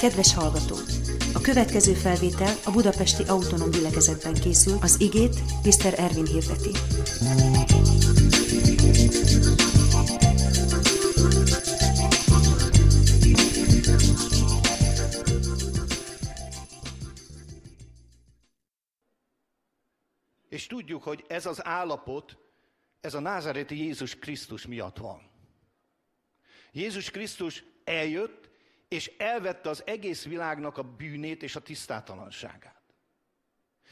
Kedves hallgató! A következő felvétel a Budapesti Autonóm Gyülekezetben készül, az igét Mr. Ervin hirdeti. És tudjuk, hogy ez az állapot, ez a názareti Jézus Krisztus miatt van. Jézus Krisztus eljött, és elvette az egész világnak a bűnét és a tisztátalanságát.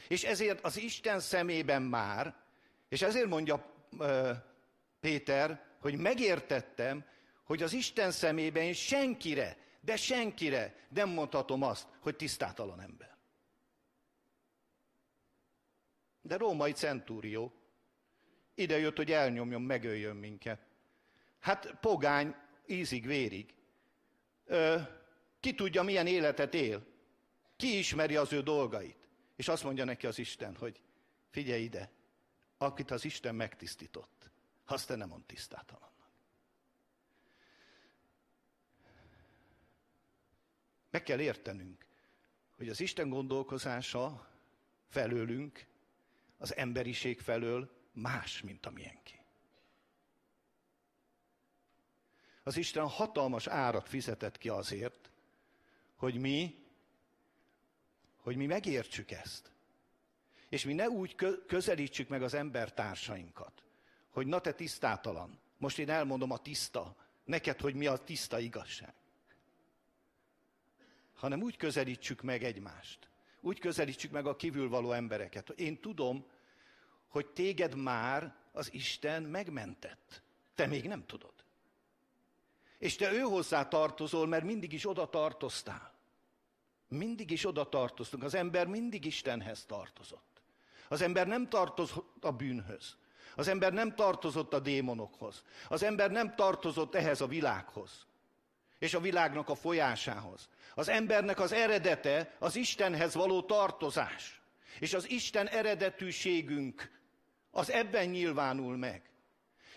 És ezért az Isten szemében már, és ezért mondja Péter, hogy megértettem, hogy az Isten szemében én senkire, de senkire nem mondhatom azt, hogy tisztátalan ember. De római centúrió ide jött, hogy elnyomjon, megöljön minket. Hát pogány, ízig, vérig. Ö, ki tudja, milyen életet él? Ki ismeri az ő dolgait? És azt mondja neki az Isten, hogy figyelj ide, akit az Isten megtisztított, azt te nem mond tisztátalannak. Meg kell értenünk, hogy az Isten gondolkozása felőlünk, az emberiség felől más, mint a miénké. Az Isten hatalmas árat fizetett ki azért, hogy mi, hogy mi megértsük ezt. És mi ne úgy közelítsük meg az embertársainkat, hogy na te tisztátalan, most én elmondom a tiszta, neked, hogy mi a tiszta igazság. Hanem úgy közelítsük meg egymást. Úgy közelítsük meg a kívülvaló embereket. Én tudom, hogy téged már az Isten megmentett. Te még nem tudod. És te ő hozzá tartozol, mert mindig is oda tartoztál. Mindig is oda tartoztunk. Az ember mindig Istenhez tartozott. Az ember nem tartozott a bűnhöz. Az ember nem tartozott a démonokhoz. Az ember nem tartozott ehhez a világhoz. És a világnak a folyásához. Az embernek az eredete az Istenhez való tartozás. És az Isten eredetűségünk az ebben nyilvánul meg.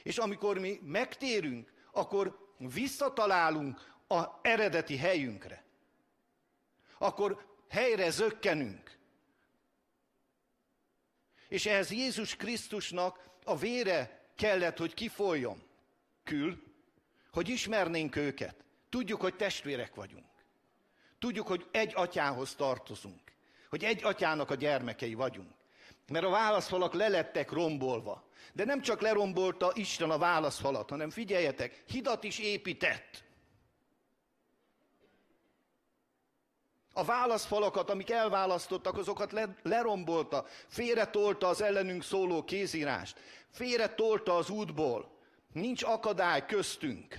És amikor mi megtérünk, akkor visszatalálunk a eredeti helyünkre. Akkor helyre zökkenünk. És ehhez Jézus Krisztusnak a vére kellett, hogy kifoljon. Kül, hogy ismernénk őket. Tudjuk, hogy testvérek vagyunk. Tudjuk, hogy egy atyához tartozunk. Hogy egy atyának a gyermekei vagyunk. Mert a válaszfalak lelettek rombolva. De nem csak lerombolta Isten a válaszfalat, hanem figyeljetek, hidat is épített. A válaszfalakat, amik elválasztottak, azokat le, lerombolta, félretolta az ellenünk szóló kézírást, félretolta az útból. Nincs akadály köztünk.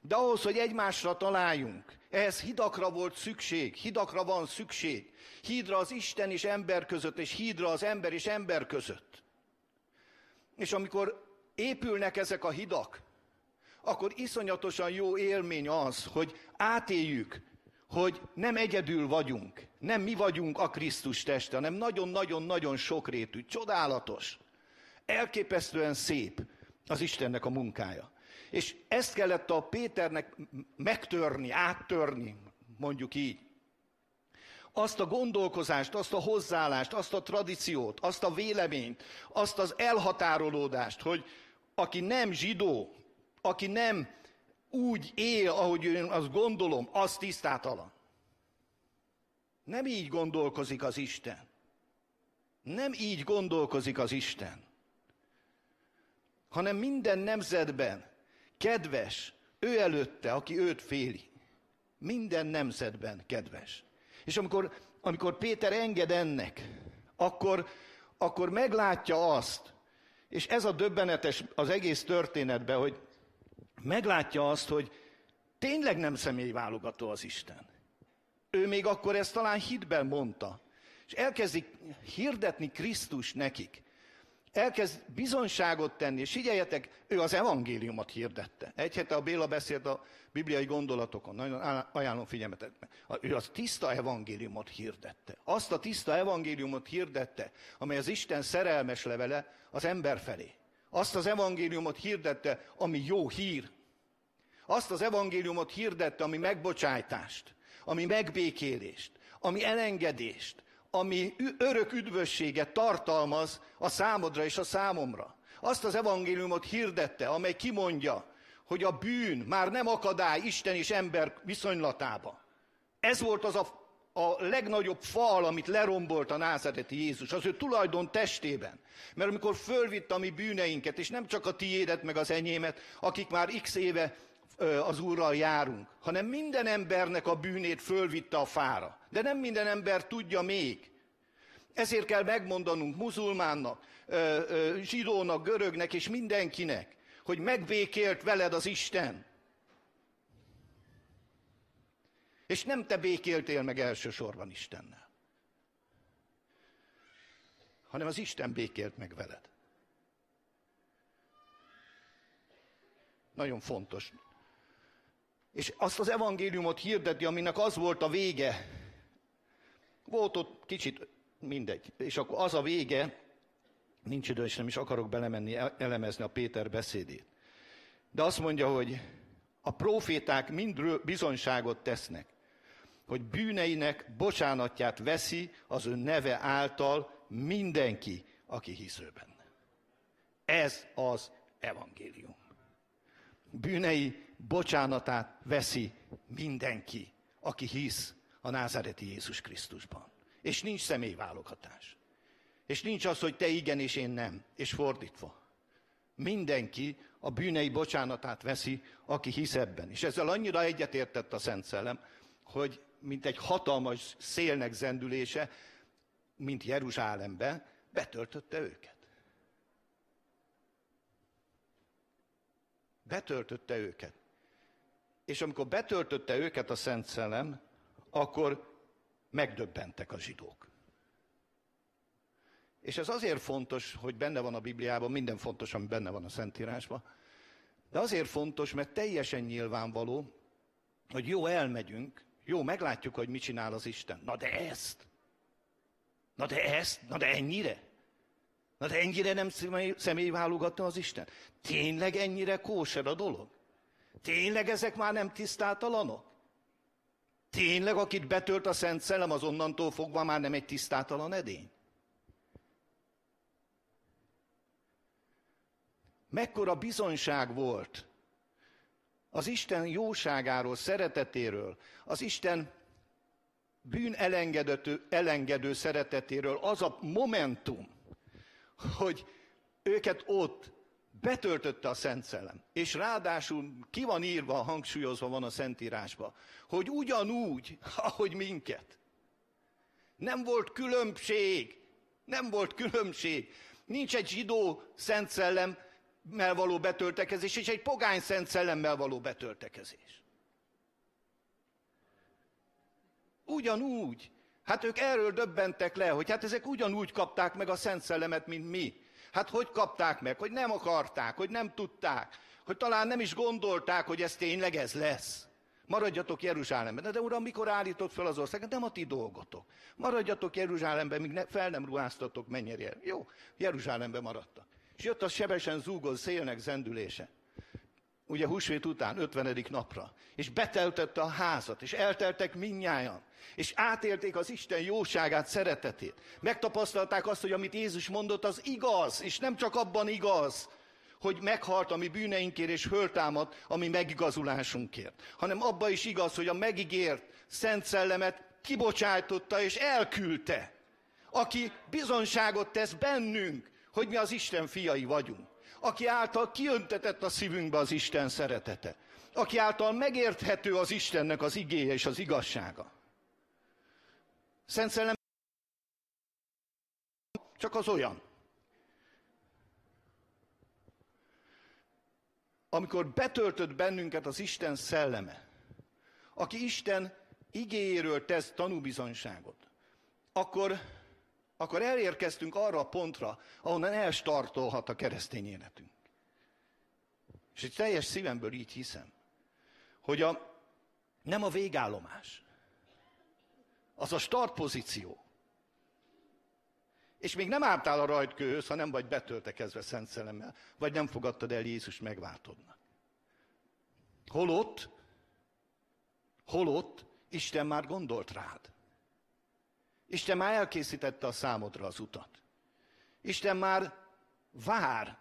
De ahhoz, hogy egymásra találjunk, ehhez hidakra volt szükség, hidakra van szükség. Hídra az Isten és ember között, és hídra az ember és ember között. És amikor épülnek ezek a hidak, akkor iszonyatosan jó élmény az, hogy átéljük, hogy nem egyedül vagyunk, nem mi vagyunk a Krisztus teste, hanem nagyon-nagyon-nagyon sokrétű, csodálatos, elképesztően szép az Istennek a munkája. És ezt kellett a Péternek megtörni, áttörni, mondjuk így. Azt a gondolkozást, azt a hozzáállást, azt a tradíciót, azt a véleményt, azt az elhatárolódást, hogy aki nem zsidó, aki nem úgy él, ahogy én azt gondolom, az tisztátalan. Nem így gondolkozik az Isten. Nem így gondolkozik az Isten. Hanem minden nemzetben kedves, ő előtte, aki őt féli. Minden nemzetben kedves. És amikor, amikor Péter enged ennek, akkor, akkor meglátja azt, és ez a döbbenetes az egész történetben, hogy meglátja azt, hogy tényleg nem személyválogató az Isten. Ő még akkor ezt talán hitben mondta. És elkezdik hirdetni Krisztus nekik elkezd bizonyságot tenni, és figyeljetek, ő az evangéliumot hirdette. Egy hete a Béla beszélt a bibliai gondolatokon, nagyon ajánlom figyelmetet. Ő az tiszta evangéliumot hirdette. Azt a tiszta evangéliumot hirdette, amely az Isten szerelmes levele az ember felé. Azt az evangéliumot hirdette, ami jó hír. Azt az evangéliumot hirdette, ami megbocsájtást. ami megbékélést, ami elengedést, ami örök üdvösséget tartalmaz a számodra és a számomra. Azt az evangéliumot hirdette, amely kimondja, hogy a bűn már nem akadály Isten és ember viszonylatába. Ez volt az a, a legnagyobb fal, amit lerombolt a názereti Jézus, az ő tulajdon testében. Mert amikor fölvitt a mi bűneinket, és nem csak a tiédet meg az enyémet, akik már x éve az Úrral járunk, hanem minden embernek a bűnét fölvitte a fára. De nem minden ember tudja még. Ezért kell megmondanunk muzulmánnak, zsidónak, görögnek és mindenkinek, hogy megbékélt veled az Isten. És nem te békéltél meg elsősorban Istennel, hanem az Isten békélt meg veled. Nagyon fontos. És azt az evangéliumot hirdeti, aminek az volt a vége. Volt ott kicsit mindegy. És akkor az a vége, nincs idő, és nem is akarok belemenni, elemezni a Péter beszédét. De azt mondja, hogy a proféták mind bizonyságot tesznek, hogy bűneinek bocsánatját veszi az ő neve által mindenki, aki hisz. Ez az evangélium. Bűnei bocsánatát veszi mindenki, aki hisz a názáreti Jézus Krisztusban. És nincs személyválogatás. És nincs az, hogy te igen és én nem. És fordítva. Mindenki a bűnei bocsánatát veszi, aki hisz ebben. És ezzel annyira egyetértett a Szent Szellem, hogy mint egy hatalmas szélnek zendülése, mint Jeruzsálembe, betöltötte őket. Betöltötte őket. És amikor betöltötte őket a Szent Szellem, akkor megdöbbentek a zsidók. És ez azért fontos, hogy benne van a Bibliában, minden fontos, ami benne van a Szentírásban, de azért fontos, mert teljesen nyilvánvaló, hogy jó, elmegyünk, jó, meglátjuk, hogy mit csinál az Isten. Na de ezt? Na de ezt? Na de ennyire? Na de ennyire nem személyválogatta az Isten? Tényleg ennyire kóser a dolog? Tényleg ezek már nem tisztátalanok? Tényleg, akit betölt a Szent Szellem, az onnantól fogva már nem egy tisztátalan edény? Mekkora bizonyság volt az Isten jóságáról, szeretetéről, az Isten bűn elengedő, elengedő szeretetéről az a momentum, hogy őket ott betöltötte a Szent Szellem. És ráadásul ki van írva, hangsúlyozva van a Szentírásban, hogy ugyanúgy, ahogy minket. Nem volt különbség. Nem volt különbség. Nincs egy zsidó Szent Szellemmel való betöltekezés, és egy pogány Szent Szellemmel való betöltekezés. Ugyanúgy. Hát ők erről döbbentek le, hogy hát ezek ugyanúgy kapták meg a Szent Szellemet, mint mi. Hát hogy kapták meg? Hogy nem akarták, hogy nem tudták, hogy talán nem is gondolták, hogy ez tényleg ez lesz. Maradjatok Jeruzsálemben. De uram, mikor állított fel az országot? Nem a ti dolgotok. Maradjatok Jeruzsálemben, míg ne, fel nem ruháztatok mennyire. Jó, Jeruzsálemben maradtak. És jött a sebesen zúgó szélnek zendülése ugye húsvét után, 50. napra, és beteltette a házat, és elteltek minnyájan, és átélték az Isten jóságát, szeretetét. Megtapasztalták azt, hogy amit Jézus mondott, az igaz, és nem csak abban igaz, hogy meghalt a mi bűneinkért, és föltámadt a mi megigazulásunkért, hanem abban is igaz, hogy a megígért Szent Szellemet kibocsájtotta és elküldte, aki bizonságot tesz bennünk, hogy mi az Isten fiai vagyunk aki által kiöntetett a szívünkbe az Isten szeretete, aki által megérthető az Istennek az igéje és az igazsága. Szent Szellem csak az olyan, amikor betöltött bennünket az Isten szelleme, aki Isten igéjéről tesz tanúbizonyságot, akkor akkor elérkeztünk arra a pontra, ahonnan elstartolhat a keresztény életünk. És egy teljes szívemből így hiszem, hogy a, nem a végállomás, az a startpozíció. És még nem álltál a rajtkőhöz, ha nem vagy betöltekezve Szent Szelemmel, vagy nem fogadtad el Jézus megváltodnak. Holott, holott Isten már gondolt rád. Isten már elkészítette a számodra az utat. Isten már vár,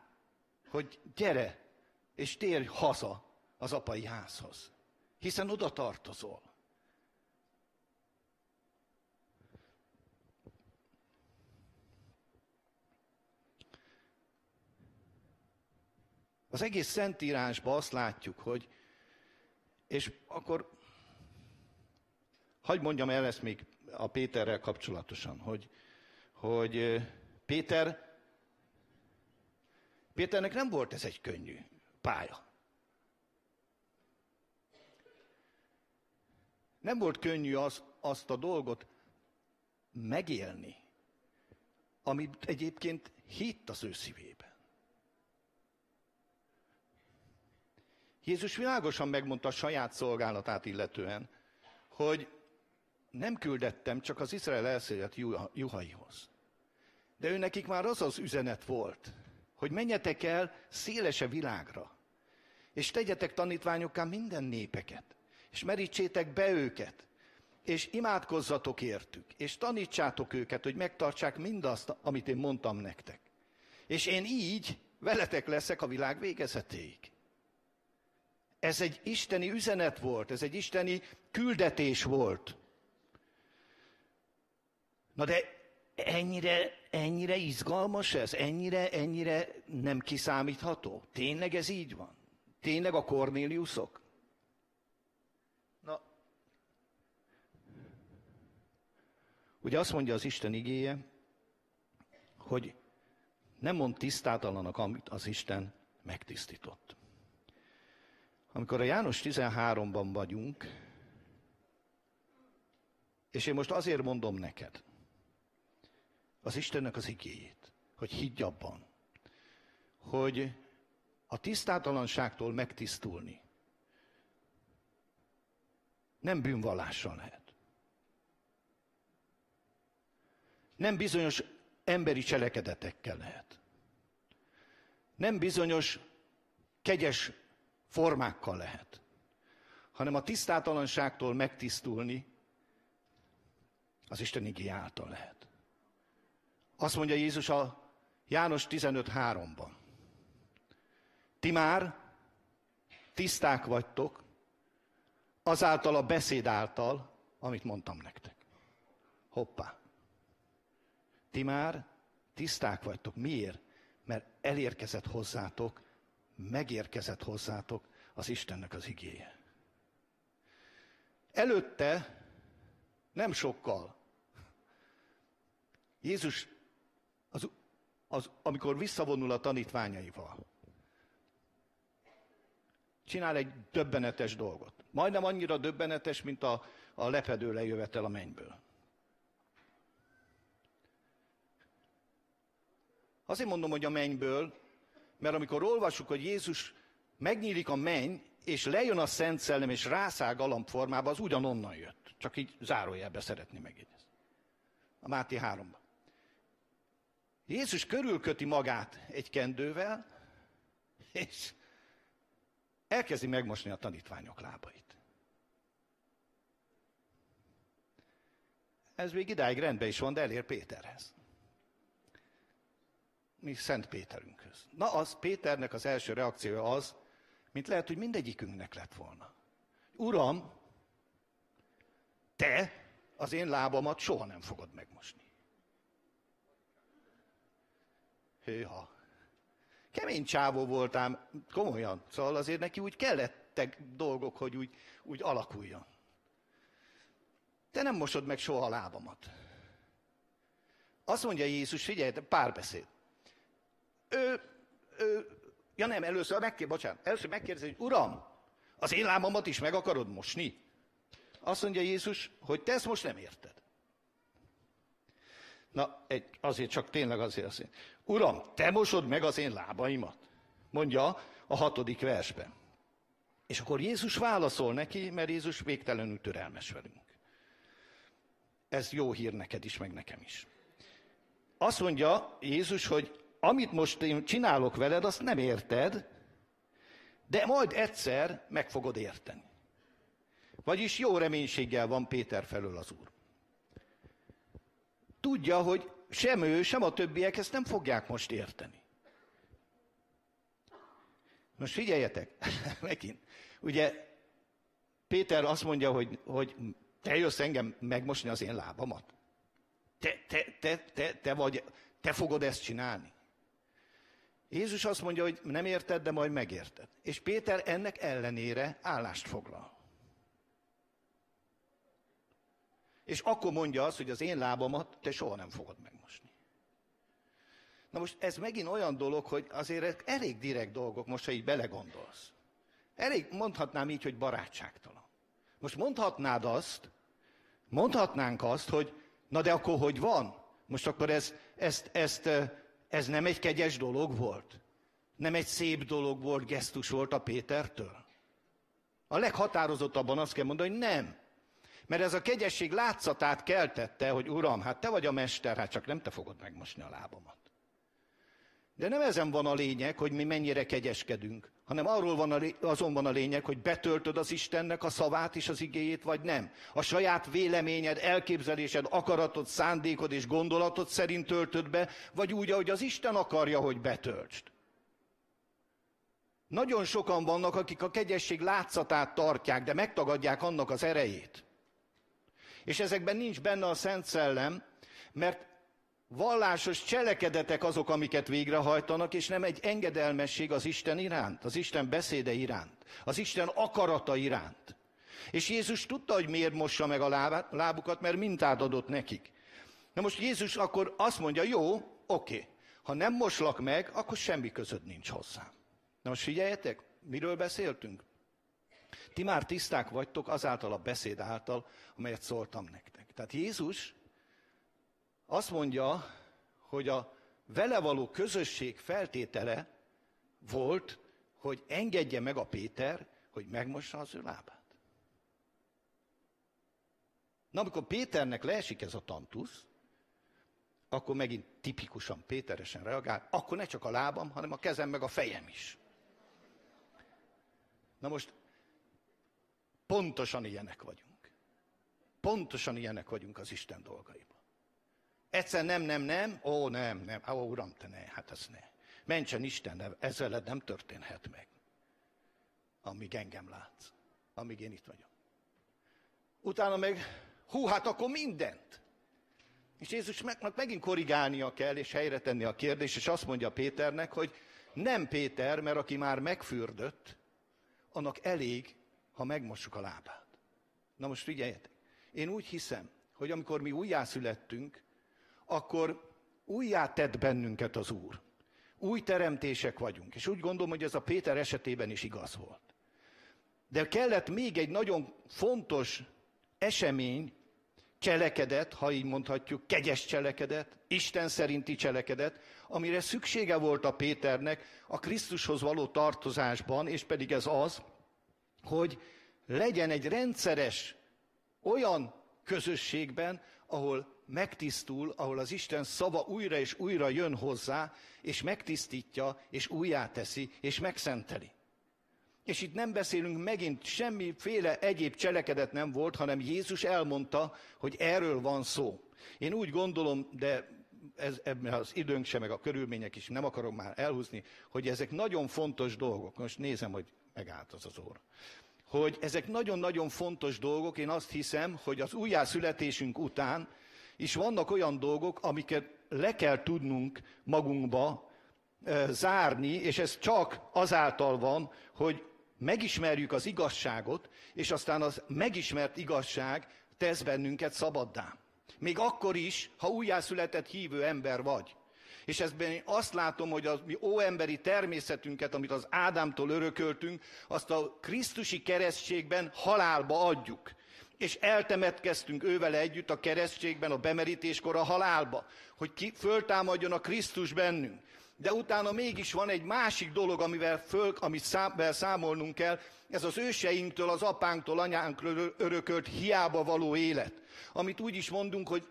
hogy gyere, és térj haza az apai házhoz. Hiszen oda tartozol. Az egész Szentírásban azt látjuk, hogy, és akkor hagyd mondjam el ezt még a Péterrel kapcsolatosan, hogy, hogy Péter, Péternek nem volt ez egy könnyű pálya. Nem volt könnyű az, azt a dolgot megélni, amit egyébként hitt az ő szívében. Jézus világosan megmondta a saját szolgálatát illetően, hogy nem küldettem csak az Izrael elszélet juhaihoz. De ő nekik már az az üzenet volt, hogy menjetek el szélese világra, és tegyetek tanítványokká minden népeket, és merítsétek be őket, és imádkozzatok értük, és tanítsátok őket, hogy megtartsák mindazt, amit én mondtam nektek. És én így veletek leszek a világ végezetéig. Ez egy isteni üzenet volt, ez egy isteni küldetés volt. Na de ennyire, ennyire izgalmas ez? Ennyire, ennyire nem kiszámítható? Tényleg ez így van? Tényleg a Kornéliuszok? Na, ugye azt mondja az Isten igéje, hogy nem mond tisztátalanak, amit az Isten megtisztított. Amikor a János 13-ban vagyunk, és én most azért mondom neked, az Istennek az igéjét, hogy higgy abban, hogy a tisztátalanságtól megtisztulni nem bűnvallással lehet. Nem bizonyos emberi cselekedetekkel lehet. Nem bizonyos kegyes formákkal lehet, hanem a tisztátalanságtól megtisztulni az Isten igé által lehet. Azt mondja Jézus a János 15.3-ban. Ti már tiszták vagytok, azáltal a beszéd által, amit mondtam nektek. Hoppá. Ti már tiszták vagytok. Miért? Mert elérkezett hozzátok megérkezett hozzátok az Istennek az igéje. Előtte nem sokkal. Jézus, az, amikor visszavonul a tanítványaival, csinál egy döbbenetes dolgot. Majdnem annyira döbbenetes, mint a, a lepedő lejövetel a mennyből. Azért mondom, hogy a mennyből, mert amikor olvassuk, hogy Jézus megnyílik a menny, és lejön a Szent Szellem, és rászáll galambformába, az ugyanonnan jött. Csak így zárójelbe szeretni megjegyezni. A Máté 3 Jézus körülköti magát egy kendővel, és elkezdi megmosni a tanítványok lábait. Ez még idáig rendben is van, de elér Péterhez mi Szent Péterünkhöz. Na az Péternek az első reakciója az, mint lehet, hogy mindegyikünknek lett volna. Uram, te az én lábamat soha nem fogod megmosni. Hőha. Kemény csávó voltám, komolyan. Szóval azért neki úgy kellettek dolgok, hogy úgy, úgy alakuljon. Te nem mosod meg soha a lábamat. Azt mondja Jézus, figyelj, párbeszéd ő, ő, ja nem, először megkérdezi, bocsánat, először megkérdezi, hogy Uram, az én lábamat is meg akarod mosni? Azt mondja Jézus, hogy te ezt most nem érted. Na, egy, azért csak tényleg azért mondja. Uram, te mosod meg az én lábaimat? Mondja a hatodik versben. És akkor Jézus válaszol neki, mert Jézus végtelenül türelmes velünk. Ez jó hír neked is, meg nekem is. Azt mondja Jézus, hogy amit most én csinálok veled, azt nem érted, de majd egyszer meg fogod érteni. Vagyis jó reménységgel van Péter felől az Úr. Tudja, hogy sem ő, sem a többiek ezt nem fogják most érteni. Most figyeljetek, megint. Ugye Péter azt mondja, hogy, hogy te jössz engem megmosni az én lábamat. Te, te, te, te, te, vagy, te fogod ezt csinálni. Jézus azt mondja, hogy nem érted, de majd megérted. És Péter ennek ellenére állást foglal. És akkor mondja azt, hogy az én lábamat te soha nem fogod megmosni. Na most ez megint olyan dolog, hogy azért elég direkt dolgok, most ha így belegondolsz. Elég, mondhatnám így, hogy barátságtalan. Most mondhatnád azt, mondhatnánk azt, hogy na de akkor hogy van? Most akkor ez, ezt, ezt, ez nem egy kegyes dolog volt? Nem egy szép dolog volt, gesztus volt a Pétertől? A leghatározottabban azt kell mondani, hogy nem. Mert ez a kegyesség látszatát keltette, hogy Uram, hát te vagy a mester, hát csak nem te fogod megmosni a lábamat. De nem ezen van a lényeg, hogy mi mennyire kegyeskedünk, hanem arról van a, azon van a lényeg, hogy betöltöd az Istennek a szavát és az igéjét, vagy nem. A saját véleményed, elképzelésed, akaratod, szándékod és gondolatod szerint töltöd be, vagy úgy, ahogy az Isten akarja, hogy betöltsd. Nagyon sokan vannak, akik a kegyesség látszatát tartják, de megtagadják annak az erejét. És ezekben nincs benne a Szent Szellem, mert vallásos cselekedetek azok, amiket végrehajtanak, és nem egy engedelmesség az Isten iránt, az Isten beszéde iránt, az Isten akarata iránt. És Jézus tudta, hogy miért mossa meg a lábukat, mert mintát adott nekik. Na most Jézus akkor azt mondja, jó, oké, ha nem moslak meg, akkor semmi között nincs hozzám. Na most figyeljetek, miről beszéltünk? Ti már tiszták vagytok azáltal a beszéd által, amelyet szóltam nektek. Tehát Jézus azt mondja, hogy a vele való közösség feltétele volt, hogy engedje meg a Péter, hogy megmossa az ő lábát. Na, amikor Péternek leesik ez a tantusz, akkor megint tipikusan Péteresen reagál, akkor ne csak a lábam, hanem a kezem meg a fejem is. Na most pontosan ilyenek vagyunk. Pontosan ilyenek vagyunk az Isten dolgaiban. Egyszer nem, nem, nem, ó, nem, nem, ó, uram, te ne, hát ez ne. Mentsen Isten, ez veled nem történhet meg. Amíg engem látsz, amíg én itt vagyok. Utána meg, hú, hát akkor mindent. És Jézus meg, megint korrigálnia kell, és helyre tenni a kérdést, és azt mondja Péternek, hogy nem Péter, mert aki már megfürdött, annak elég, ha megmossuk a lábát. Na most figyeljetek, én úgy hiszem, hogy amikor mi újjászülettünk, akkor újjá bennünket az Úr. Új teremtések vagyunk. És úgy gondolom, hogy ez a Péter esetében is igaz volt. De kellett még egy nagyon fontos esemény, cselekedet, ha így mondhatjuk, kegyes cselekedet, Isten szerinti cselekedet, amire szüksége volt a Péternek a Krisztushoz való tartozásban, és pedig ez az, hogy legyen egy rendszeres olyan közösségben, ahol megtisztul, ahol az Isten szava újra és újra jön hozzá, és megtisztítja, és újjá teszi, és megszenteli. És itt nem beszélünk megint, semmiféle egyéb cselekedet nem volt, hanem Jézus elmondta, hogy erről van szó. Én úgy gondolom, de ez, ebben az időnk sem, meg a körülmények is, nem akarom már elhúzni, hogy ezek nagyon fontos dolgok. Most nézem, hogy megállt az az óra. Hogy ezek nagyon-nagyon fontos dolgok, én azt hiszem, hogy az újjászületésünk után is vannak olyan dolgok, amiket le kell tudnunk magunkba zárni, és ez csak azáltal van, hogy megismerjük az igazságot, és aztán az megismert igazság tesz bennünket szabaddá. Még akkor is, ha újjászületett hívő ember vagy. És ezben én azt látom, hogy a mi óemberi természetünket, amit az Ádámtól örököltünk, azt a Krisztusi keresztségben halálba adjuk és eltemetkeztünk ővele együtt a keresztségben, a bemerítéskor a halálba, hogy ki, föltámadjon a Krisztus bennünk. De utána mégis van egy másik dolog, amivel, föl, amit szám, számolnunk kell, ez az őseinktől, az apánktól, anyánkról örökölt hiába való élet. Amit úgy is mondunk, hogy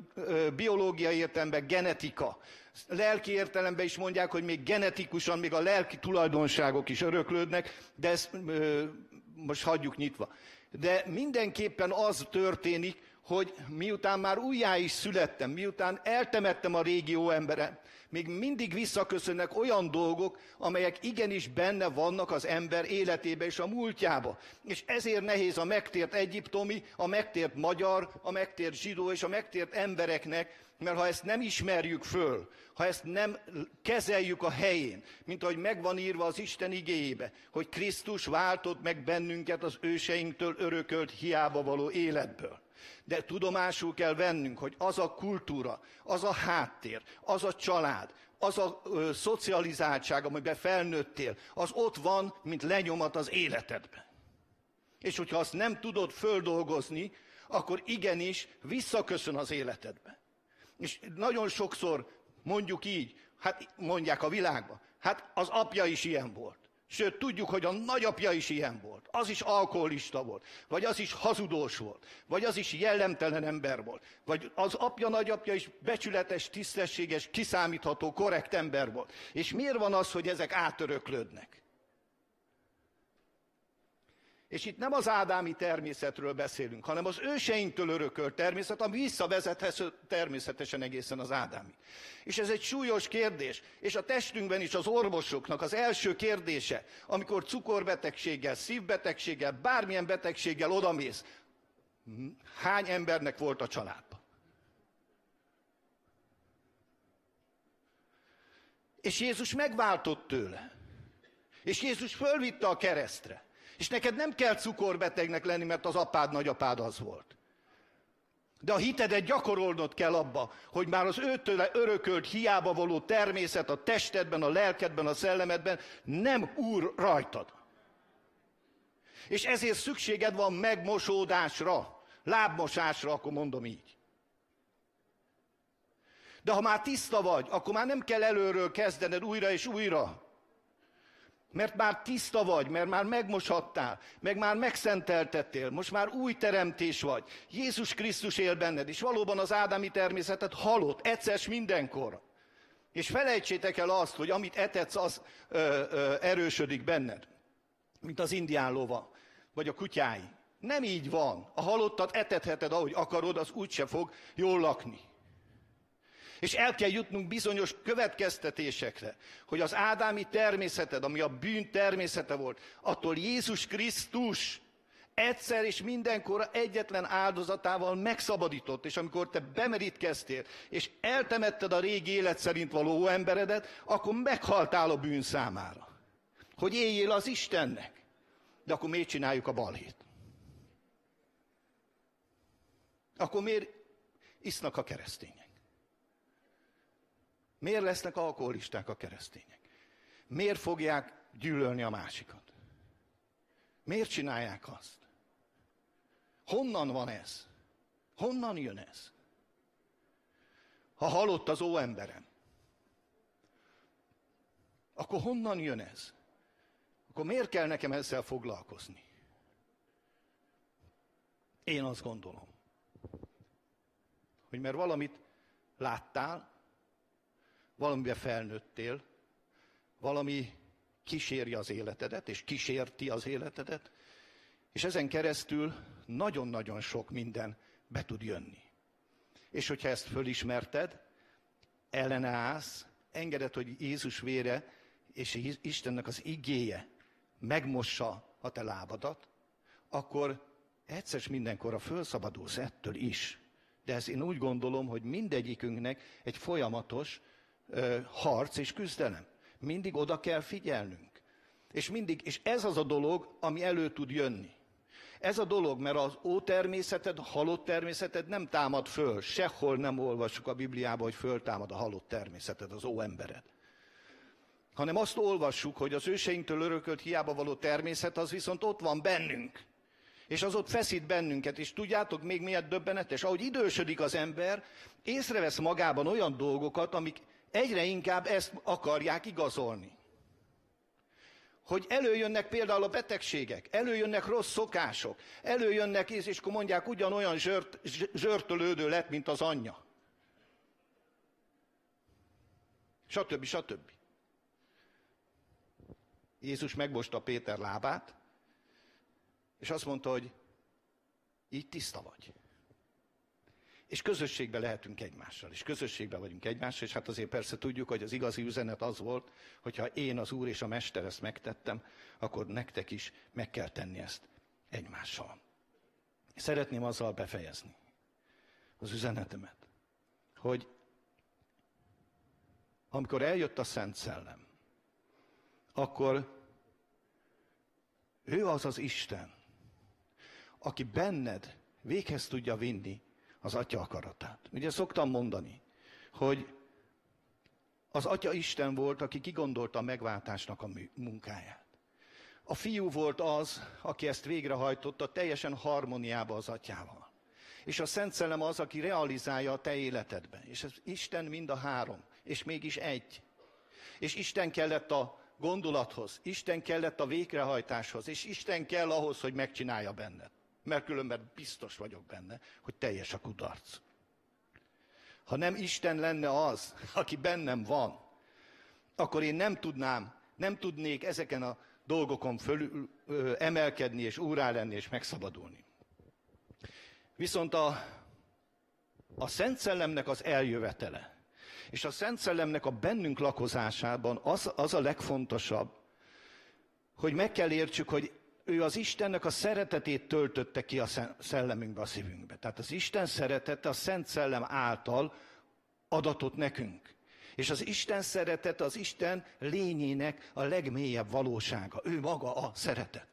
biológiai értelemben genetika. Lelki értelemben is mondják, hogy még genetikusan, még a lelki tulajdonságok is öröklődnek, de ezt ö, most hagyjuk nyitva. De mindenképpen az történik, hogy miután már újjá is születtem, miután eltemettem a régió emberem, még mindig visszaköszönnek olyan dolgok, amelyek igenis benne vannak az ember életébe és a múltjába. És ezért nehéz a megtért egyiptomi, a megtért magyar, a megtért zsidó és a megtért embereknek, mert ha ezt nem ismerjük föl, ha ezt nem kezeljük a helyén, mint ahogy megvan írva az Isten igéjébe, hogy Krisztus váltott meg bennünket az őseinktől örökölt hiába való életből. De tudomásul kell vennünk, hogy az a kultúra, az a háttér, az a család, az a ö, szocializáltság, amiben felnőttél, az ott van, mint lenyomat az életedben. És hogyha azt nem tudod földolgozni, akkor igenis visszaköszön az életedbe. És nagyon sokszor mondjuk így, hát mondják a világban, hát az apja is ilyen volt. Sőt, tudjuk, hogy a nagyapja is ilyen volt. Az is alkoholista volt, vagy az is hazudós volt, vagy az is jellemtelen ember volt, vagy az apja, nagyapja is becsületes, tisztességes, kiszámítható, korrekt ember volt. És miért van az, hogy ezek átöröklődnek? És itt nem az ádámi természetről beszélünk, hanem az őseinktől örökölt természet, ami visszavezethető természetesen egészen az ádámi. És ez egy súlyos kérdés. És a testünkben is az orvosoknak az első kérdése, amikor cukorbetegséggel, szívbetegséggel, bármilyen betegséggel odamész, hány embernek volt a családban? És Jézus megváltott tőle. És Jézus fölvitte a keresztre. És neked nem kell cukorbetegnek lenni, mert az apád, nagyapád az volt. De a hitedet gyakorolnod kell abba, hogy már az őtől örökölt hiába való természet a testedben, a lelkedben, a szellemedben nem úr rajtad. És ezért szükséged van megmosódásra, lábmosásra, akkor mondom így. De ha már tiszta vagy, akkor már nem kell előről kezdened újra és újra. Mert már tiszta vagy, mert már megmoshattál, meg már megszenteltettél, most már új teremtés vagy. Jézus Krisztus él benned, és valóban az ádámi természetet halott, egyszer mindenkor. És felejtsétek el azt, hogy amit etetsz, az ö, ö, erősödik benned. Mint az indián lova, vagy a kutyái. Nem így van. A halottat etetheted, ahogy akarod, az úgyse fog jól lakni. És el kell jutnunk bizonyos következtetésekre, hogy az ádámi természeted, ami a bűn természete volt, attól Jézus Krisztus egyszer és mindenkor egyetlen áldozatával megszabadított, és amikor te bemerítkeztél, és eltemetted a régi élet szerint való emberedet, akkor meghaltál a bűn számára. Hogy éljél az Istennek. De akkor miért csináljuk a balhét? Akkor miért isznak a keresztények? Miért lesznek alkoholisták a keresztények? Miért fogják gyűlölni a másikat? Miért csinálják azt? Honnan van ez? Honnan jön ez? Ha halott az ó emberem, akkor honnan jön ez? Akkor miért kell nekem ezzel foglalkozni? Én azt gondolom, hogy mert valamit láttál, valamiben felnőttél, valami kíséri az életedet, és kísérti az életedet, és ezen keresztül nagyon-nagyon sok minden be tud jönni. És hogyha ezt fölismerted, ellene állsz, engeded, hogy Jézus vére és Istennek az igéje megmossa a te lábadat, akkor egyszer mindenkorra fölszabadulsz ettől is. De ez én úgy gondolom, hogy mindegyikünknek egy folyamatos, harc és küzdelem. Mindig oda kell figyelnünk. És, mindig, és ez az a dolog, ami elő tud jönni. Ez a dolog, mert az ótermészeted, a halott természeted nem támad föl. Sehol nem olvassuk a Bibliában, hogy föltámad a halott természeted, az óembered. Hanem azt olvassuk, hogy az őseinktől örökölt hiába való természet, az viszont ott van bennünk. És az ott feszít bennünket, és tudjátok még miért döbbenetes? Ahogy idősödik az ember, észrevesz magában olyan dolgokat, amik egyre inkább ezt akarják igazolni. Hogy előjönnek például a betegségek, előjönnek rossz szokások, előjönnek, és akkor mondják, ugyanolyan zsört, zsörtölődő lett, mint az anyja. Stb. stb. Jézus megmosta Péter lábát, és azt mondta, hogy így tiszta vagy. És közösségben lehetünk egymással, és közösségben vagyunk egymással, és hát azért persze tudjuk, hogy az igazi üzenet az volt, hogyha én az Úr és a Mester ezt megtettem, akkor nektek is meg kell tenni ezt egymással. Szeretném azzal befejezni az üzenetemet, hogy amikor eljött a Szent Szellem, akkor ő az az Isten, aki benned véghez tudja vinni az Atya akaratát. Ugye szoktam mondani, hogy az Atya Isten volt, aki kigondolta a megváltásnak a munkáját. A fiú volt az, aki ezt végrehajtotta teljesen harmóniába az atyával. És a Szent Szellem az, aki realizálja a te életedben. És ez Isten mind a három, és mégis egy. És Isten kellett a gondolathoz, Isten kellett a végrehajtáshoz, és Isten kell ahhoz, hogy megcsinálja benned. Mert különben biztos vagyok benne, hogy teljes a kudarc. Ha nem Isten lenne az, aki bennem van, akkor én nem tudnám, nem tudnék ezeken a dolgokon fölül emelkedni, és úrá lenni, és megszabadulni. Viszont a, a Szent Szellemnek az eljövetele, és a Szent Szellemnek a bennünk lakozásában az, az a legfontosabb, hogy meg kell értsük, hogy ő az Istennek a szeretetét töltötte ki a szellemünkbe, a szívünkbe. Tehát az Isten szeretete a Szent Szellem által adatot nekünk. És az Isten szeretet az Isten lényének a legmélyebb valósága. Ő maga a szeretet.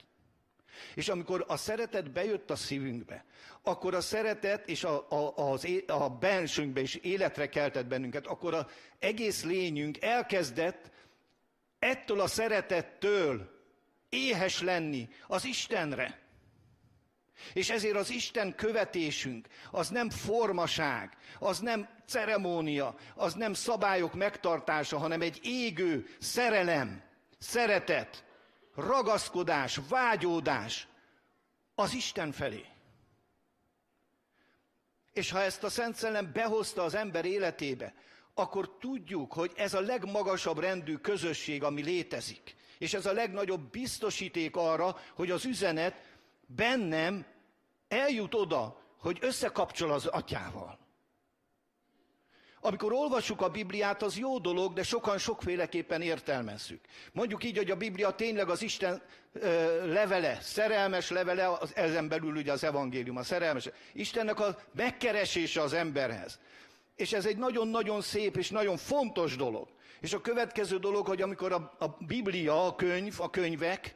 És amikor a szeretet bejött a szívünkbe, akkor a szeretet és a, a, az, a bensünkbe is életre keltett bennünket, akkor az egész lényünk elkezdett ettől a szeretettől éhes lenni az Istenre. És ezért az Isten követésünk az nem formaság, az nem ceremónia, az nem szabályok megtartása, hanem egy égő szerelem, szeretet, ragaszkodás, vágyódás az Isten felé. És ha ezt a Szent Szellem behozta az ember életébe, akkor tudjuk, hogy ez a legmagasabb rendű közösség, ami létezik. És ez a legnagyobb biztosíték arra, hogy az üzenet bennem eljut oda, hogy összekapcsol az atyával. Amikor olvassuk a Bibliát, az jó dolog, de sokan sokféleképpen értelmezzük. Mondjuk így, hogy a Biblia tényleg az Isten ö, levele, szerelmes levele, az, ezen belül ugye az evangélium, a szerelmes. Istennek a megkeresése az emberhez. És ez egy nagyon-nagyon szép és nagyon fontos dolog. És a következő dolog, hogy amikor a, a Biblia, a könyv, a könyvek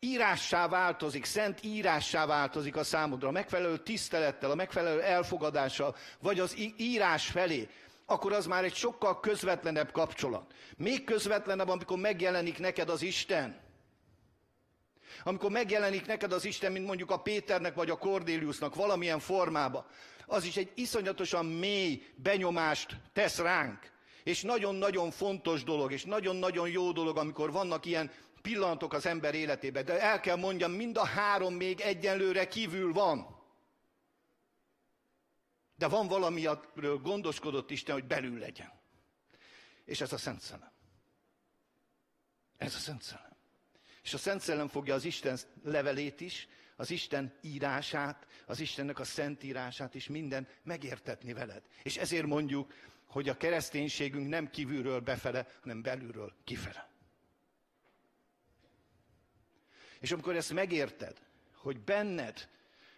írássá változik, szent írássá változik a számodra, a megfelelő tisztelettel, a megfelelő elfogadással, vagy az írás felé, akkor az már egy sokkal közvetlenebb kapcsolat. Még közvetlenebb, amikor megjelenik neked az Isten. Amikor megjelenik neked az Isten, mint mondjuk a Péternek vagy a Kordéliusnak valamilyen formába, az is egy iszonyatosan mély benyomást tesz ránk. És nagyon-nagyon fontos dolog, és nagyon-nagyon jó dolog, amikor vannak ilyen pillanatok az ember életében. De el kell mondjam, mind a három még egyenlőre kívül van. De van valami, amiről gondoskodott Isten, hogy belül legyen. És ez a Szent Szellem. Ez a Szent Szellem. És a Szent Szellem fogja az Isten levelét is, az Isten írását, az Istennek a szent írását is minden megértetni veled. És ezért mondjuk, hogy a kereszténységünk nem kívülről befele, hanem belülről kifele. És amikor ezt megérted, hogy benned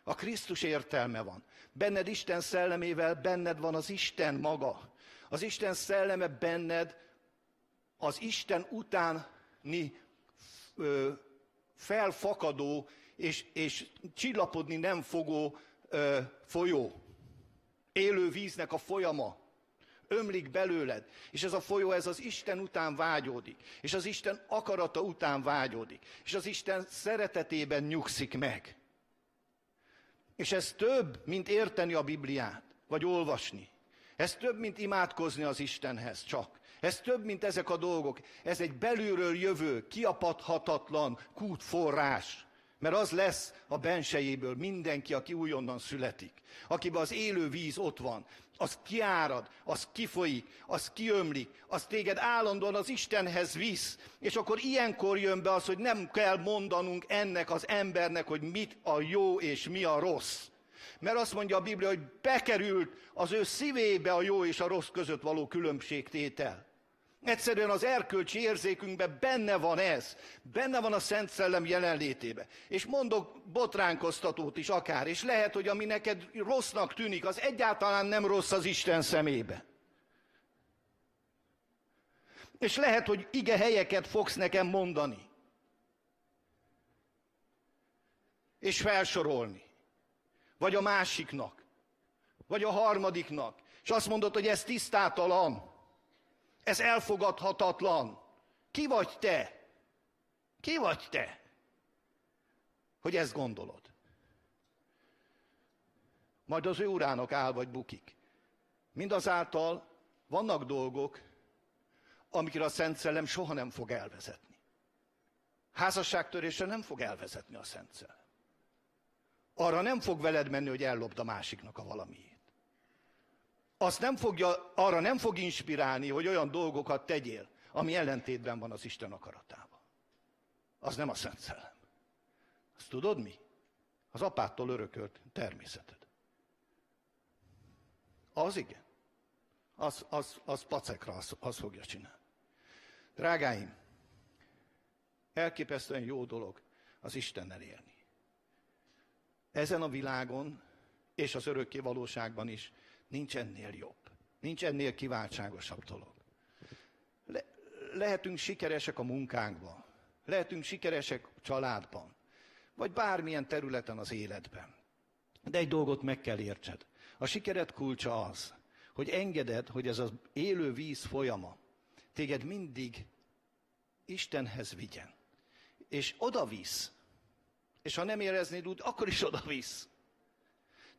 a Krisztus értelme van, benned Isten szellemével, benned van az Isten maga. Az Isten szelleme benned az Isten utáni ö, felfakadó és, és csillapodni nem fogó ö, folyó. Élő víznek a folyama ömlik belőled, és ez a folyó, ez az Isten után vágyódik, és az Isten akarata után vágyódik, és az Isten szeretetében nyugszik meg. És ez több, mint érteni a Bibliát, vagy olvasni. Ez több, mint imádkozni az Istenhez csak. Ez több, mint ezek a dolgok. Ez egy belülről jövő, kiapadhatatlan kútforrás. Mert az lesz a bensejéből mindenki, aki újonnan születik. Akiben az élő víz ott van. Az kiárad, az kifolyik, az kiömlik, az téged állandóan az Istenhez visz. És akkor ilyenkor jön be az, hogy nem kell mondanunk ennek az embernek, hogy mit a jó és mi a rossz Mert azt mondja a Biblia, hogy bekerült az ő szívébe a jó és a rossz között való különbségtétel. Egyszerűen az erkölcsi érzékünkben benne van ez, benne van a Szent Szellem jelenlétébe. És mondok botránkoztatót is akár, és lehet, hogy ami neked rossznak tűnik, az egyáltalán nem rossz az Isten szemébe. És lehet, hogy ige helyeket fogsz nekem mondani. És felsorolni. Vagy a másiknak. Vagy a harmadiknak. És azt mondod, hogy ez tisztátalan. Ez elfogadhatatlan. Ki vagy te? Ki vagy te? Hogy ezt gondolod. Majd az ő urának áll vagy bukik. Mindazáltal vannak dolgok, amikre a Szent Szellem soha nem fog elvezetni. Házasságtörésre nem fog elvezetni a Szent Szellem. Arra nem fog veled menni, hogy ellopd a másiknak a valamiét. Azt nem fogja, arra nem fog inspirálni, hogy olyan dolgokat tegyél, ami ellentétben van az Isten akaratával. Az nem a Szent Szellem. Azt tudod mi? Az apától örökölt természeted. Az igen. Az, az, az pacekra az, az fogja csinálni. Drágáim, elképesztően jó dolog az Istennel élni. Ezen a világon és az örökké valóságban is nincs ennél jobb. Nincs ennél kiváltságosabb dolog. Le, lehetünk sikeresek a munkánkban, lehetünk sikeresek a családban, vagy bármilyen területen az életben. De egy dolgot meg kell értsed. A sikered kulcsa az, hogy engeded, hogy ez az élő víz folyama téged mindig Istenhez vigyen. És oda visz. És ha nem éreznéd úgy, akkor is oda visz.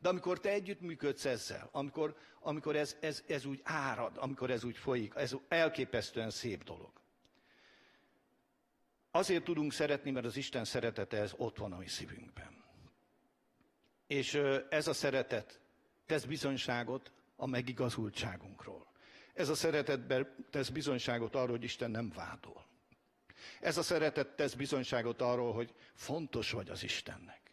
De amikor te együttműködsz ezzel, amikor, amikor ez, ez, ez úgy árad, amikor ez úgy folyik, ez elképesztően szép dolog. Azért tudunk szeretni, mert az Isten szeretete ez ott van a mi szívünkben. És ez a szeretet tesz bizonyságot a megigazultságunkról. Ez a szeretetben tesz bizonyságot arról, hogy Isten nem vádol. Ez a szeretet tesz bizonyságot arról, hogy fontos vagy az Istennek.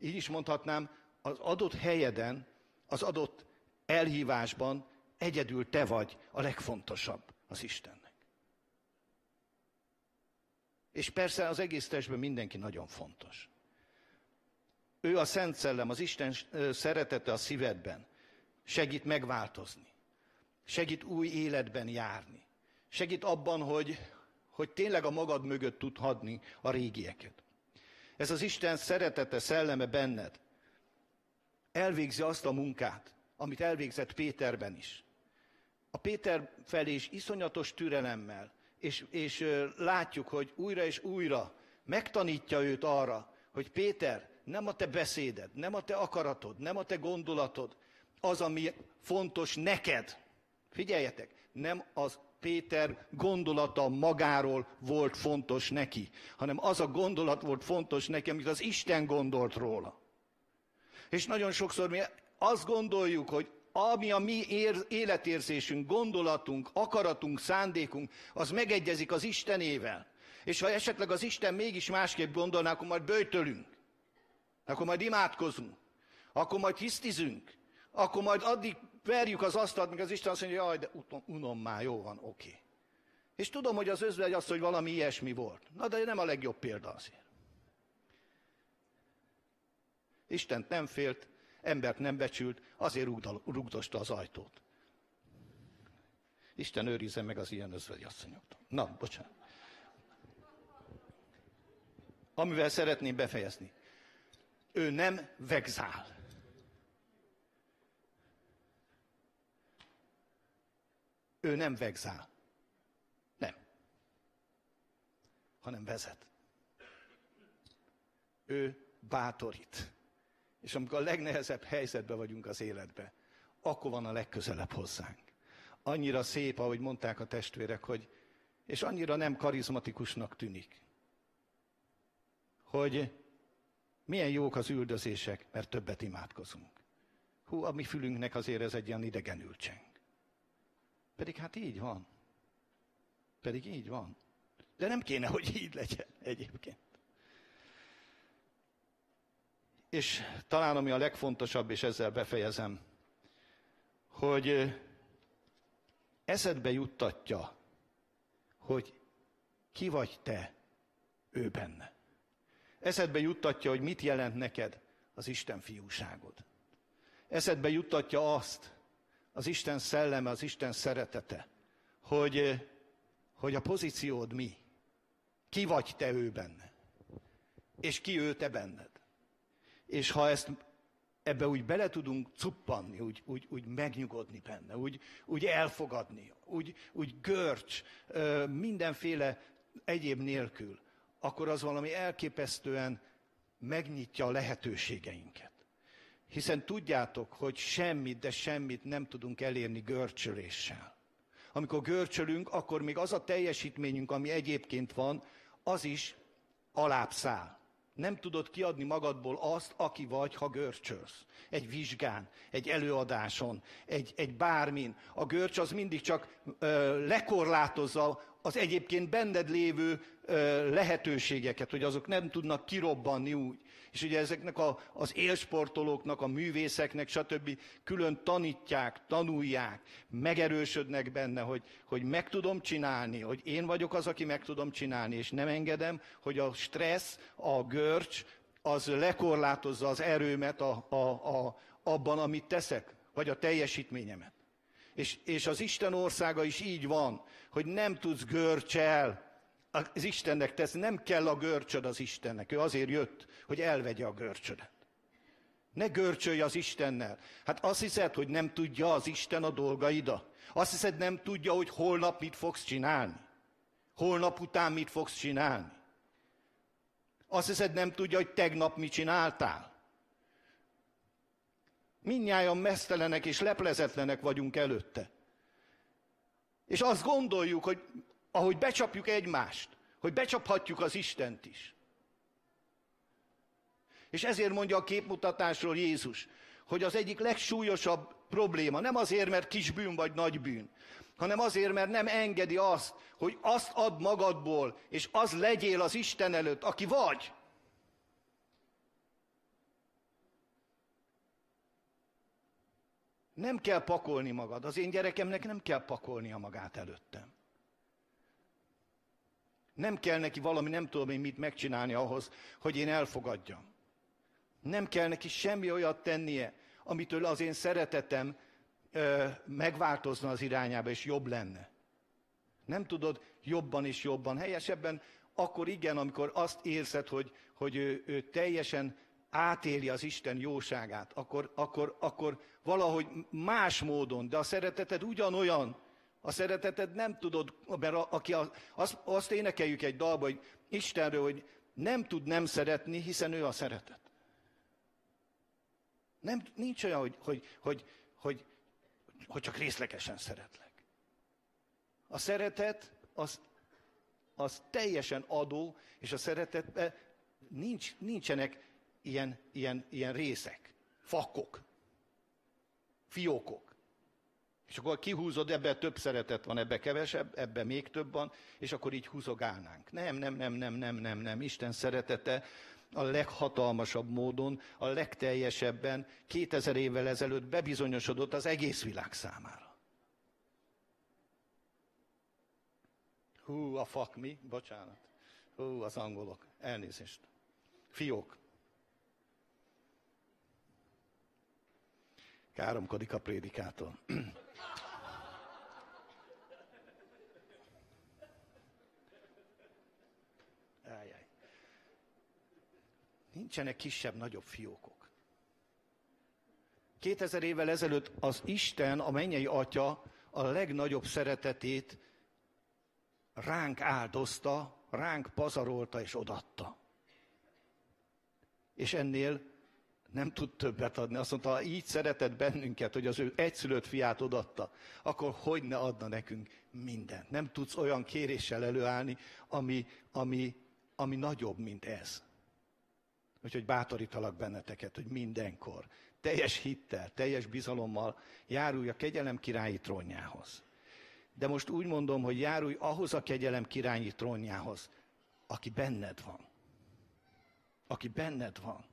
Így is mondhatnám, az adott helyeden, az adott elhívásban egyedül te vagy a legfontosabb az Istennek. És persze az egész testben mindenki nagyon fontos. Ő a Szent Szellem, az Isten szeretete a szívedben segít megváltozni, segít új életben járni, segít abban, hogy, hogy tényleg a magad mögött tud hadni a régieket. Ez az Isten szeretete, szelleme benned elvégzi azt a munkát, amit elvégzett Péterben is. A Péter felé is iszonyatos türelemmel, és, és látjuk, hogy újra és újra megtanítja őt arra, hogy Péter, nem a te beszéded, nem a te akaratod, nem a te gondolatod, az, ami fontos neked. Figyeljetek, nem az Péter gondolata magáról volt fontos neki, hanem az a gondolat volt fontos neki, amit az Isten gondolt róla. És nagyon sokszor mi azt gondoljuk, hogy ami a mi ér, életérzésünk, gondolatunk, akaratunk, szándékunk, az megegyezik az Istenével. És ha esetleg az Isten mégis másképp gondolná, akkor majd bőjtölünk. Akkor majd imádkozunk. Akkor majd hisztizünk. Akkor majd addig verjük az asztalt, míg az Isten azt mondja, jaj, de unom már, jó van, oké. És tudom, hogy az özvegy az, hogy valami ilyesmi volt. Na, de nem a legjobb példa azért. Istent nem félt, embert nem becsült, azért rugdosta az ajtót. Isten őrizze meg az ilyen özvegy asszonyoktól. Na, bocsánat. Amivel szeretném befejezni. Ő nem vegzál. Ő nem vegzál. Nem. Hanem vezet. Ő bátorít. És amikor a legnehezebb helyzetben vagyunk az életbe, akkor van a legközelebb hozzánk. Annyira szép, ahogy mondták a testvérek, hogy, és annyira nem karizmatikusnak tűnik, hogy milyen jók az üldözések, mert többet imádkozunk. Hú, a mi fülünknek azért ez egy ilyen idegenül cseng. Pedig hát így van. Pedig így van. De nem kéne, hogy így legyen egyébként. És talán ami a legfontosabb, és ezzel befejezem, hogy eszedbe juttatja, hogy ki vagy te, ő benne. Eszedbe juttatja, hogy mit jelent neked az Isten fiúságod. Eszedbe juttatja azt, az Isten szelleme, az Isten szeretete, hogy, hogy a pozíciód mi. Ki vagy te ő benne. És ki ő te benned. És ha ezt ebbe úgy bele tudunk cuppanni, úgy, úgy, úgy megnyugodni benne, úgy, úgy elfogadni, úgy, úgy görcs, mindenféle egyéb nélkül, akkor az valami elképesztően megnyitja a lehetőségeinket. Hiszen tudjátok, hogy semmit, de semmit nem tudunk elérni görcsöléssel. Amikor görcsölünk, akkor még az a teljesítményünk, ami egyébként van, az is alábbszáll. Nem tudod kiadni magadból azt, aki vagy, ha görcsölsz. Egy vizsgán, egy előadáson, egy, egy bármin. A görcs az mindig csak ö, lekorlátozza az egyébként benned lévő ö, lehetőségeket, hogy azok nem tudnak kirobbanni úgy. És ugye ezeknek a, az élsportolóknak, a művészeknek, stb. külön tanítják, tanulják, megerősödnek benne, hogy, hogy meg tudom csinálni, hogy én vagyok az, aki meg tudom csinálni, és nem engedem, hogy a stressz, a görcs, az lekorlátozza az erőmet a, a, a, abban, amit teszek, vagy a teljesítményemet. És, és az Isten országa is így van, hogy nem tudsz görcsel az Istennek tesz, nem kell a görcsöd az Istennek. Ő azért jött, hogy elvegye a görcsödet. Ne görcsölj az Istennel. Hát azt hiszed, hogy nem tudja az Isten a dolgaida? Azt hiszed, nem tudja, hogy holnap mit fogsz csinálni? Holnap után mit fogsz csinálni? Azt hiszed, nem tudja, hogy tegnap mit csináltál? Mindnyájan mesztelenek és leplezetlenek vagyunk előtte. És azt gondoljuk, hogy ahogy becsapjuk egymást, hogy becsaphatjuk az Istent is. És ezért mondja a képmutatásról Jézus, hogy az egyik legsúlyosabb probléma nem azért, mert kis bűn vagy nagy bűn, hanem azért, mert nem engedi azt, hogy azt ad magadból, és az legyél az Isten előtt, aki vagy. Nem kell pakolni magad. Az én gyerekemnek nem kell pakolnia magát előttem. Nem kell neki valami, nem tudom én mit megcsinálni ahhoz, hogy én elfogadjam. Nem kell neki semmi olyat tennie, amitől az én szeretetem ö, megváltozna az irányába, és jobb lenne. Nem tudod jobban és jobban, helyesebben, akkor igen, amikor azt érzed, hogy, hogy ő, ő teljesen átéli az Isten jóságát, akkor, akkor, akkor valahogy más módon, de a szereteted ugyanolyan, a szereteted nem tudod, mert a, aki a, azt, azt énekeljük egy dalba, hogy Istenről, hogy nem tud nem szeretni, hiszen ő a szeretet. Nem, nincs olyan, hogy, hogy, hogy, hogy, hogy csak részlegesen szeretlek. A szeretet az, az teljesen adó, és a szeretetben nincs, nincsenek ilyen, ilyen, ilyen részek, fakok, fiókok. És akkor kihúzod, ebbe több szeretet van, ebbe kevesebb, ebbe még több van, és akkor így húzogálnánk. Nem, nem, nem, nem, nem, nem, nem. Isten szeretete a leghatalmasabb módon, a legteljesebben 2000 évvel ezelőtt bebizonyosodott az egész világ számára. Hú, a fak mi? Bocsánat. Hú, az angolok. Elnézést. Fiók. Káromkodik a prédikátor. Nincsenek kisebb-nagyobb fiókok. 2000 évvel ezelőtt az Isten, a mennyei Atya a legnagyobb szeretetét ránk áldozta, ránk pazarolta és odatta. És ennél nem tud többet adni. Azt mondta, ha így szeretett bennünket, hogy az ő egyszülött fiát odatta, akkor hogy ne adna nekünk mindent. Nem tudsz olyan kéréssel előállni, ami, ami, ami nagyobb, mint ez. Úgyhogy bátorítalak benneteket, hogy mindenkor teljes hittel, teljes bizalommal járulj a kegyelem királyi trónjához. De most úgy mondom, hogy járulj ahhoz a kegyelem királyi trónjához, aki benned van. Aki benned van.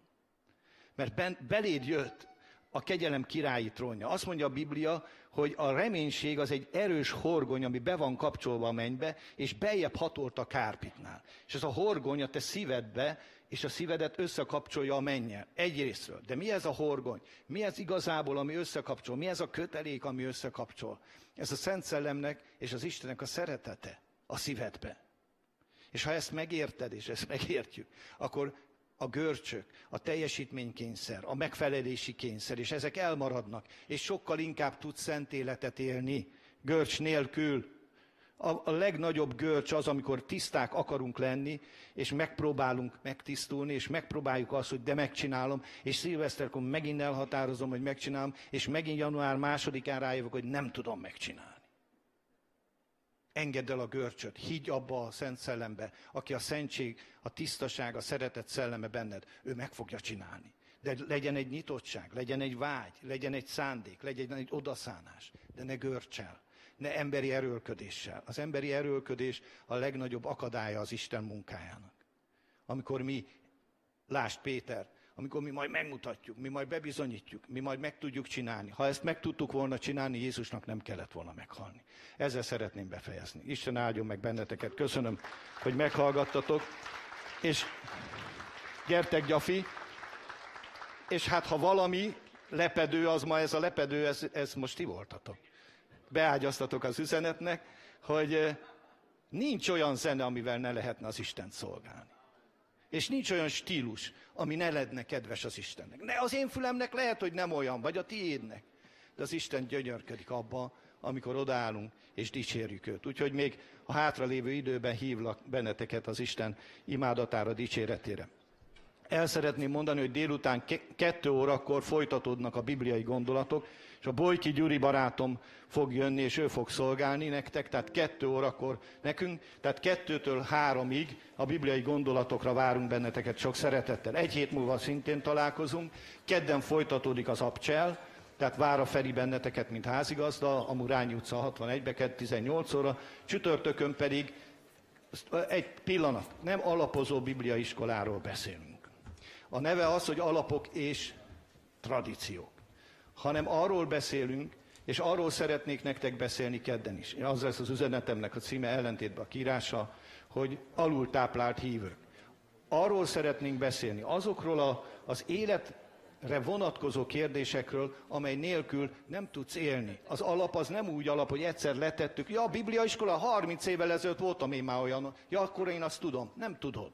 Mert beléd jött a kegyelem királyi trónja. Azt mondja a Biblia, hogy a reménység az egy erős horgony, ami be van kapcsolva a mennybe, és beljebb hatolt a kárpitnál. És ez a horgony a te szívedbe, és a szívedet összekapcsolja a mennyel. Egyrésztről. De mi ez a horgony? Mi ez igazából, ami összekapcsol? Mi ez a kötelék, ami összekapcsol? Ez a Szent Szellemnek és az Istennek a szeretete a szívedbe. És ha ezt megérted, és ezt megértjük, akkor a görcsök, a teljesítménykényszer, a megfelelési kényszer, és ezek elmaradnak, és sokkal inkább tudsz szent életet élni, görcs nélkül. A, a legnagyobb görcs az, amikor tiszták akarunk lenni, és megpróbálunk megtisztulni, és megpróbáljuk azt, hogy de megcsinálom, és szilveszterkor megint elhatározom, hogy megcsinálom, és megint január másodikán rájövök, hogy nem tudom megcsinálni. Engedd el a görcsöt, higgy abba a Szent Szellembe, aki a szentség, a tisztaság, a szeretet szelleme benned, ő meg fogja csinálni. De legyen egy nyitottság, legyen egy vágy, legyen egy szándék, legyen egy odaszánás, de ne görcsel, ne emberi erőlködéssel. Az emberi erőlködés a legnagyobb akadálya az Isten munkájának. Amikor mi, lásd Péter, amikor mi majd megmutatjuk, mi majd bebizonyítjuk, mi majd meg tudjuk csinálni. Ha ezt meg tudtuk volna csinálni, Jézusnak nem kellett volna meghalni. Ezzel szeretném befejezni. Isten áldjon meg benneteket. Köszönöm, hogy meghallgattatok. És gyertek, gyafi. És hát ha valami lepedő, az ma ez a lepedő, ez, ez most ti voltatok. Beágyaztatok az üzenetnek, hogy eh, nincs olyan zene, amivel ne lehetne az Istent szolgálni. És nincs olyan stílus, ami ne lenne kedves az Istennek. Ne, az én fülemnek lehet, hogy nem olyan, vagy a tiédnek. De az Isten gyönyörködik abba, amikor odaállunk és dicsérjük őt. Úgyhogy még a hátralévő időben hívlak benneteket az Isten imádatára, dicséretére. El szeretném mondani, hogy délután kettő órakor folytatódnak a bibliai gondolatok, és a Bojki Gyuri barátom fog jönni, és ő fog szolgálni nektek, tehát kettő órakor nekünk, tehát kettőtől háromig a bibliai gondolatokra várunk benneteket sok szeretettel. Egy hét múlva szintén találkozunk, kedden folytatódik az abcsel, tehát vár a Feri benneteket, mint házigazda, a Murányi utca 61-be, 18 óra, csütörtökön pedig egy pillanat, nem alapozó bibliai iskoláról beszélünk. A neve az, hogy alapok és tradíciók hanem arról beszélünk, és arról szeretnék nektek beszélni kedden is. Az lesz az üzenetemnek a címe ellentétben a kírása, hogy alultáplált hívők. Arról szeretnénk beszélni, azokról a, az életre vonatkozó kérdésekről, amely nélkül nem tudsz élni. Az alap az nem úgy alap, hogy egyszer letettük. Ja, a bibliaiskola 30 évvel ezelőtt voltam én már olyan. Ja, akkor én azt tudom. Nem tudod.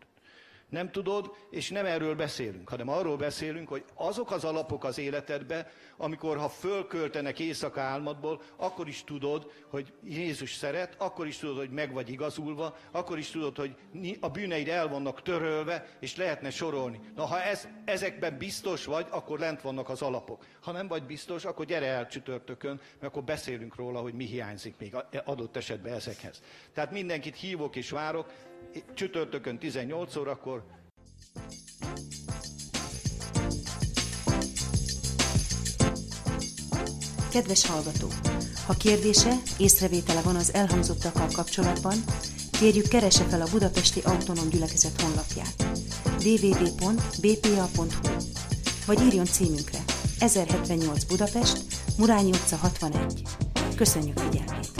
Nem tudod, és nem erről beszélünk, hanem arról beszélünk, hogy azok az alapok az életedbe, amikor ha fölköltenek éjszaka álmadból, akkor is tudod, hogy Jézus szeret, akkor is tudod, hogy meg vagy igazulva, akkor is tudod, hogy a bűneid el vannak törölve, és lehetne sorolni. Na, ha ez, ezekben biztos vagy, akkor lent vannak az alapok. Ha nem vagy biztos, akkor gyere el csütörtökön, mert akkor beszélünk róla, hogy mi hiányzik még adott esetben ezekhez. Tehát mindenkit hívok és várok, csütörtökön 18 órakor. Kedves hallgató! Ha kérdése, észrevétele van az elhangzottakkal kapcsolatban, kérjük keresse fel a Budapesti Autonóm Gyülekezet honlapját www.bpa.hu vagy írjon címünkre 1078 Budapest, Murányi utca 61. Köszönjük figyelmet!